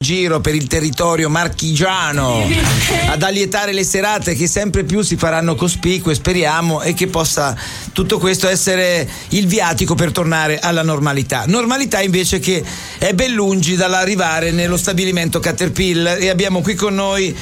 Giro per il territorio marchigiano ad allietare le serate che sempre più si faranno cospicue, speriamo, e che possa tutto questo essere il viatico per tornare alla normalità. Normalità invece che è ben lungi dall'arrivare nello stabilimento Caterpillar e abbiamo qui con noi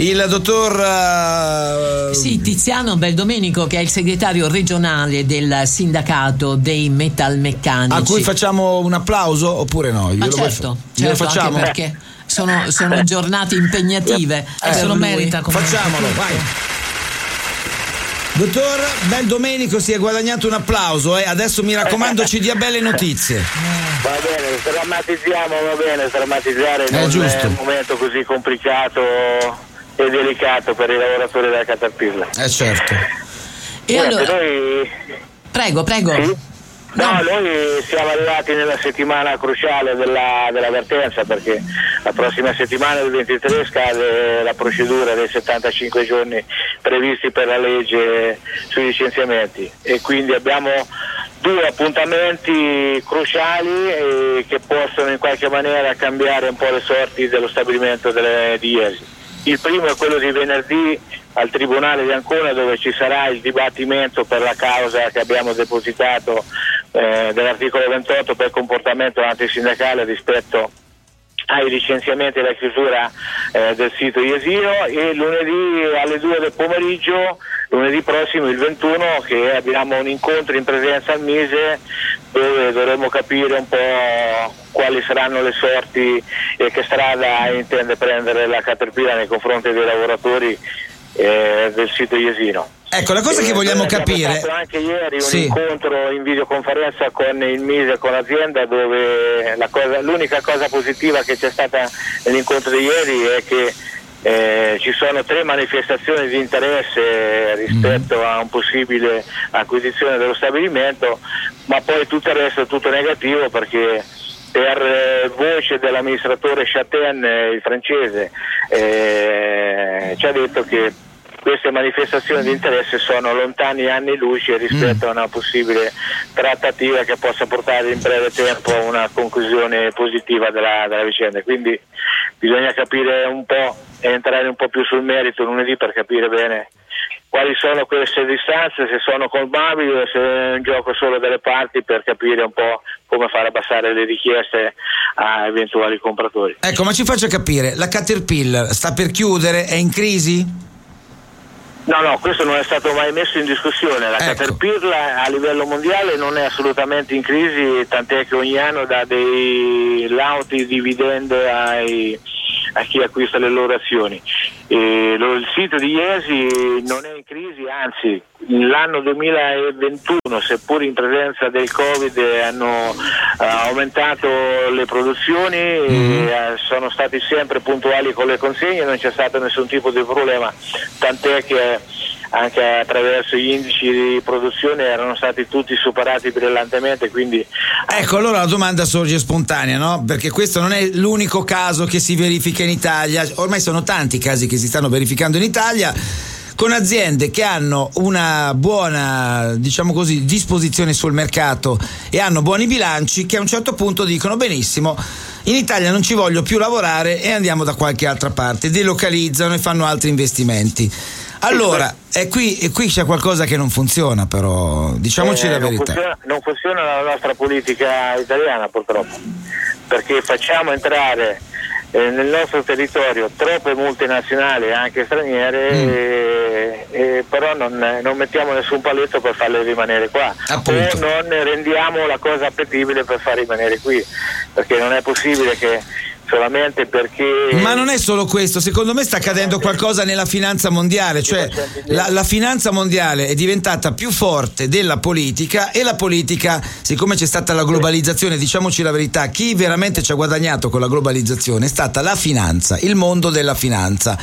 il dottor uh... sì, Tiziano Beldomenico che è il segretario regionale del sindacato dei metalmeccanici. A cui facciamo un applauso oppure no? Ma certo, certo facciamo? perché sono, sono, giornate impegnative eh, e se lo merita facciamolo vai. Dottor Beldomenico si è guadagnato un applauso, eh? adesso mi raccomando ci dia belle notizie. Va bene, drammatizziamo, va bene, drammatizzare in un momento così complicato e delicato per i lavoratori della Caterpillar. Eh certo. E allora... Noi... Prego, prego. Sì? No, no, noi siamo arrivati nella settimana cruciale della, dell'avvertenza perché la prossima settimana, il 23, scade la procedura dei 75 giorni previsti per la legge sui licenziamenti e quindi abbiamo due appuntamenti cruciali eh, che possono in qualche maniera cambiare un po' le sorti dello stabilimento delle, di Iesi. Il primo è quello di venerdì al Tribunale di Ancona dove ci sarà il dibattimento per la causa che abbiamo depositato eh, dell'articolo 28 per comportamento antisindacale rispetto ai licenziamenti e alla chiusura eh, del sito Iesino e lunedì alle 2 del pomeriggio, lunedì prossimo il 21 che abbiamo un incontro in presenza al Mise dove dovremo capire un po' quali saranno le sorti e che strada intende prendere la Caterpillar nei confronti dei lavoratori eh, del sito Iesino. Ecco, la cosa che vogliamo capire. Abbiamo fatto anche ieri un sì. incontro in videoconferenza con il Mise e con l'azienda dove cosa, l'unica cosa positiva che c'è stata nell'incontro di ieri è che eh, ci sono tre manifestazioni di interesse rispetto mm. a un possibile acquisizione dello stabilimento, ma poi tutto il resto è tutto negativo perché per eh, voce dell'amministratore Chaten, eh, il francese, eh, ci ha detto che queste manifestazioni di interesse sono lontani anni luce rispetto mm. a una possibile trattativa che possa portare in breve tempo a una conclusione positiva della, della vicenda. Quindi bisogna capire un po' e entrare un po' più sul merito lunedì per capire bene quali sono queste distanze, se sono colmabili o se è un gioco solo delle parti per capire un po' come far abbassare le richieste a eventuali compratori. Ecco, ma ci faccia capire, la Caterpillar sta per chiudere, è in crisi? No, no, questo non è stato mai messo in discussione. La ecco. Caterpillar a livello mondiale non è assolutamente in crisi, tant'è che ogni anno dà dei lauti dividende ai, a chi acquista le loro azioni. E lo, il sito di Iesi non è in crisi, anzi l'anno 2021, seppur in presenza del Covid, hanno uh, aumentato le produzioni, mm-hmm. e, uh, sono stati sempre puntuali con le consegne, non c'è stato nessun tipo di problema, tant'è che anche attraverso gli indici di produzione erano stati tutti superati brillantemente. Quindi... Ecco, allora la domanda sorge spontanea, no? Perché questo non è l'unico caso che si verifica in Italia, ormai sono tanti i casi che si stanno verificando in Italia con aziende che hanno una buona, diciamo così, disposizione sul mercato e hanno buoni bilanci che a un certo punto dicono benissimo, in Italia non ci voglio più lavorare e andiamo da qualche altra parte, delocalizzano e fanno altri investimenti. Allora, e qui, e qui, c'è qualcosa che non funziona, però diciamoci eh, la verità. Non funziona, non funziona la nostra politica italiana, purtroppo, perché facciamo entrare eh, nel nostro territorio troppe multinazionali, anche straniere, mm. e, e però non, non, mettiamo nessun paletto per farle rimanere qua. Appunto. O non rendiamo la cosa appetibile per far rimanere qui, perché non è possibile che solamente perché... Ma non è solo questo, secondo me sta accadendo qualcosa nella finanza mondiale, cioè la, la, finanza mondiale è diventata più forte della politica e la politica, siccome c'è stata la globalizzazione, diciamoci la verità, chi veramente ci ha guadagnato con la globalizzazione è stata la finanza, il mondo della finanza.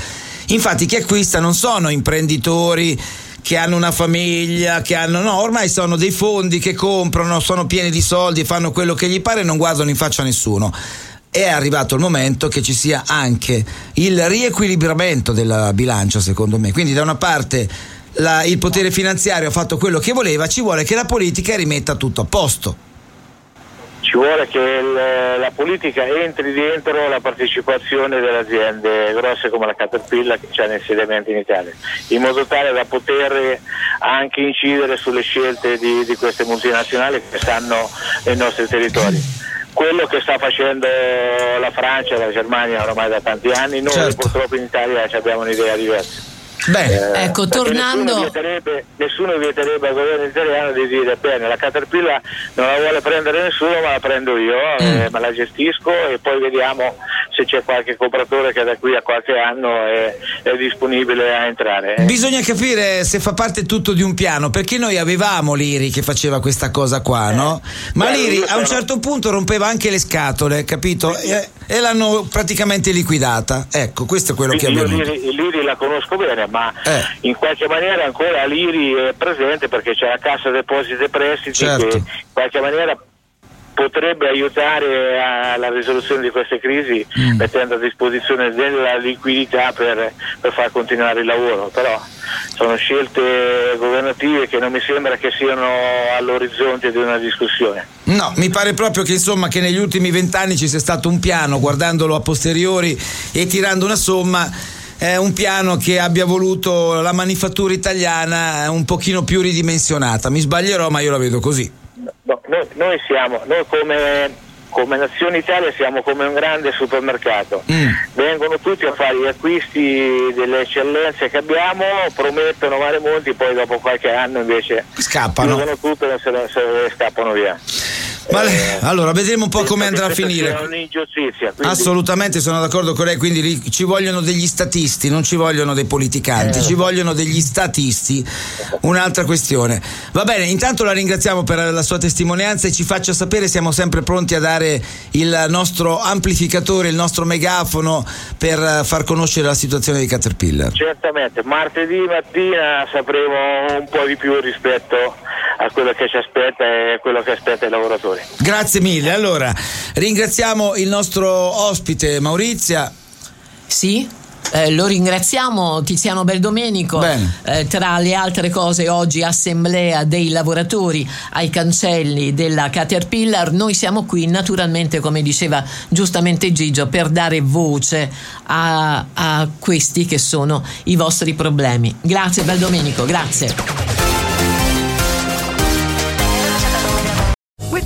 Infatti chi acquista non sono imprenditori che hanno una famiglia, che hanno no, ormai sono dei fondi che comprano, sono pieni di soldi, fanno quello che gli pare e non guardano in faccia a nessuno è arrivato il momento che ci sia anche il riequilibramento della bilancia, secondo me. Quindi, da una parte la, il potere finanziario ha fatto quello che voleva, ci vuole che la politica rimetta tutto a posto. Ci vuole che il, la politica entri dentro la partecipazione delle aziende grosse come la Caterpillar che c'è insediamento in Italia, in modo tale da poter anche incidere sulle scelte di, di queste multinazionali che stanno nei nostri territori quello che sta facendo la Francia e la Germania ormai da tanti anni, noi certo. purtroppo in Italia abbiamo un'idea diversa. Beh, eh, ecco, tornando. Nessuno vieterebbe, nessuno vieterebbe, al governo italiano di dire: bene, la Caterpillar non la vuole prendere nessuno, ma la prendo io, mm. eh, ma la gestisco e poi vediamo se c'è qualche compratore che da qui a qualche anno è, è disponibile a entrare. Bisogna capire se fa parte tutto di un piano, perché noi avevamo l'Iri che faceva questa cosa qua, no? Ma Beh, l'Iri a un certo punto rompeva anche le scatole, capito? E, e l'hanno praticamente liquidata. Ecco, questo è quello Quindi che abbiamo. L'Iri, L'Iri la conosco bene, ma eh. in qualche maniera ancora l'Iri è presente perché c'è la Cassa Depositi e Prestiti certo. che in qualche maniera potrebbe aiutare alla risoluzione di queste crisi mm. mettendo a disposizione della liquidità per, per, far continuare il lavoro, però sono scelte governative che non mi sembra che siano all'orizzonte di una discussione. No, mi pare proprio che insomma che negli ultimi vent'anni ci sia stato un piano, guardandolo a posteriori e tirando una somma è un piano che abbia voluto la manifattura italiana un pochino più ridimensionata. Mi sbaglierò, ma io la vedo così. No, noi, noi, siamo, noi come, come, Nazione Italia siamo come un grande supermercato, mm. vengono tutti a fare gli acquisti delle eccellenze che abbiamo, promettono vari monti, poi dopo qualche anno invece scappano tutto e se, se scappano via. Vale. Eh, allora, vedremo un po' come andrà a finire. Quindi... Assolutamente sono d'accordo con lei, quindi ci vogliono degli statisti, non ci vogliono dei politicanti, eh. ci vogliono degli statisti. Un'altra questione. Va bene, intanto la ringraziamo per la sua testimonianza e ci faccia sapere, siamo sempre pronti a dare il nostro amplificatore, il nostro megafono per far conoscere la situazione di Caterpillar. Certamente, martedì mattina sapremo un po' di più rispetto a quello che ci aspetta e a quello che aspetta i lavoratori. Grazie mille. Allora, ringraziamo il nostro ospite Maurizia. Sì, eh, lo ringraziamo Tiziano Beldomenico eh, tra le altre cose oggi assemblea dei lavoratori ai cancelli della Caterpillar noi siamo qui naturalmente come diceva giustamente Gigio per dare voce a, a questi che sono i vostri problemi grazie Beldomenico grazie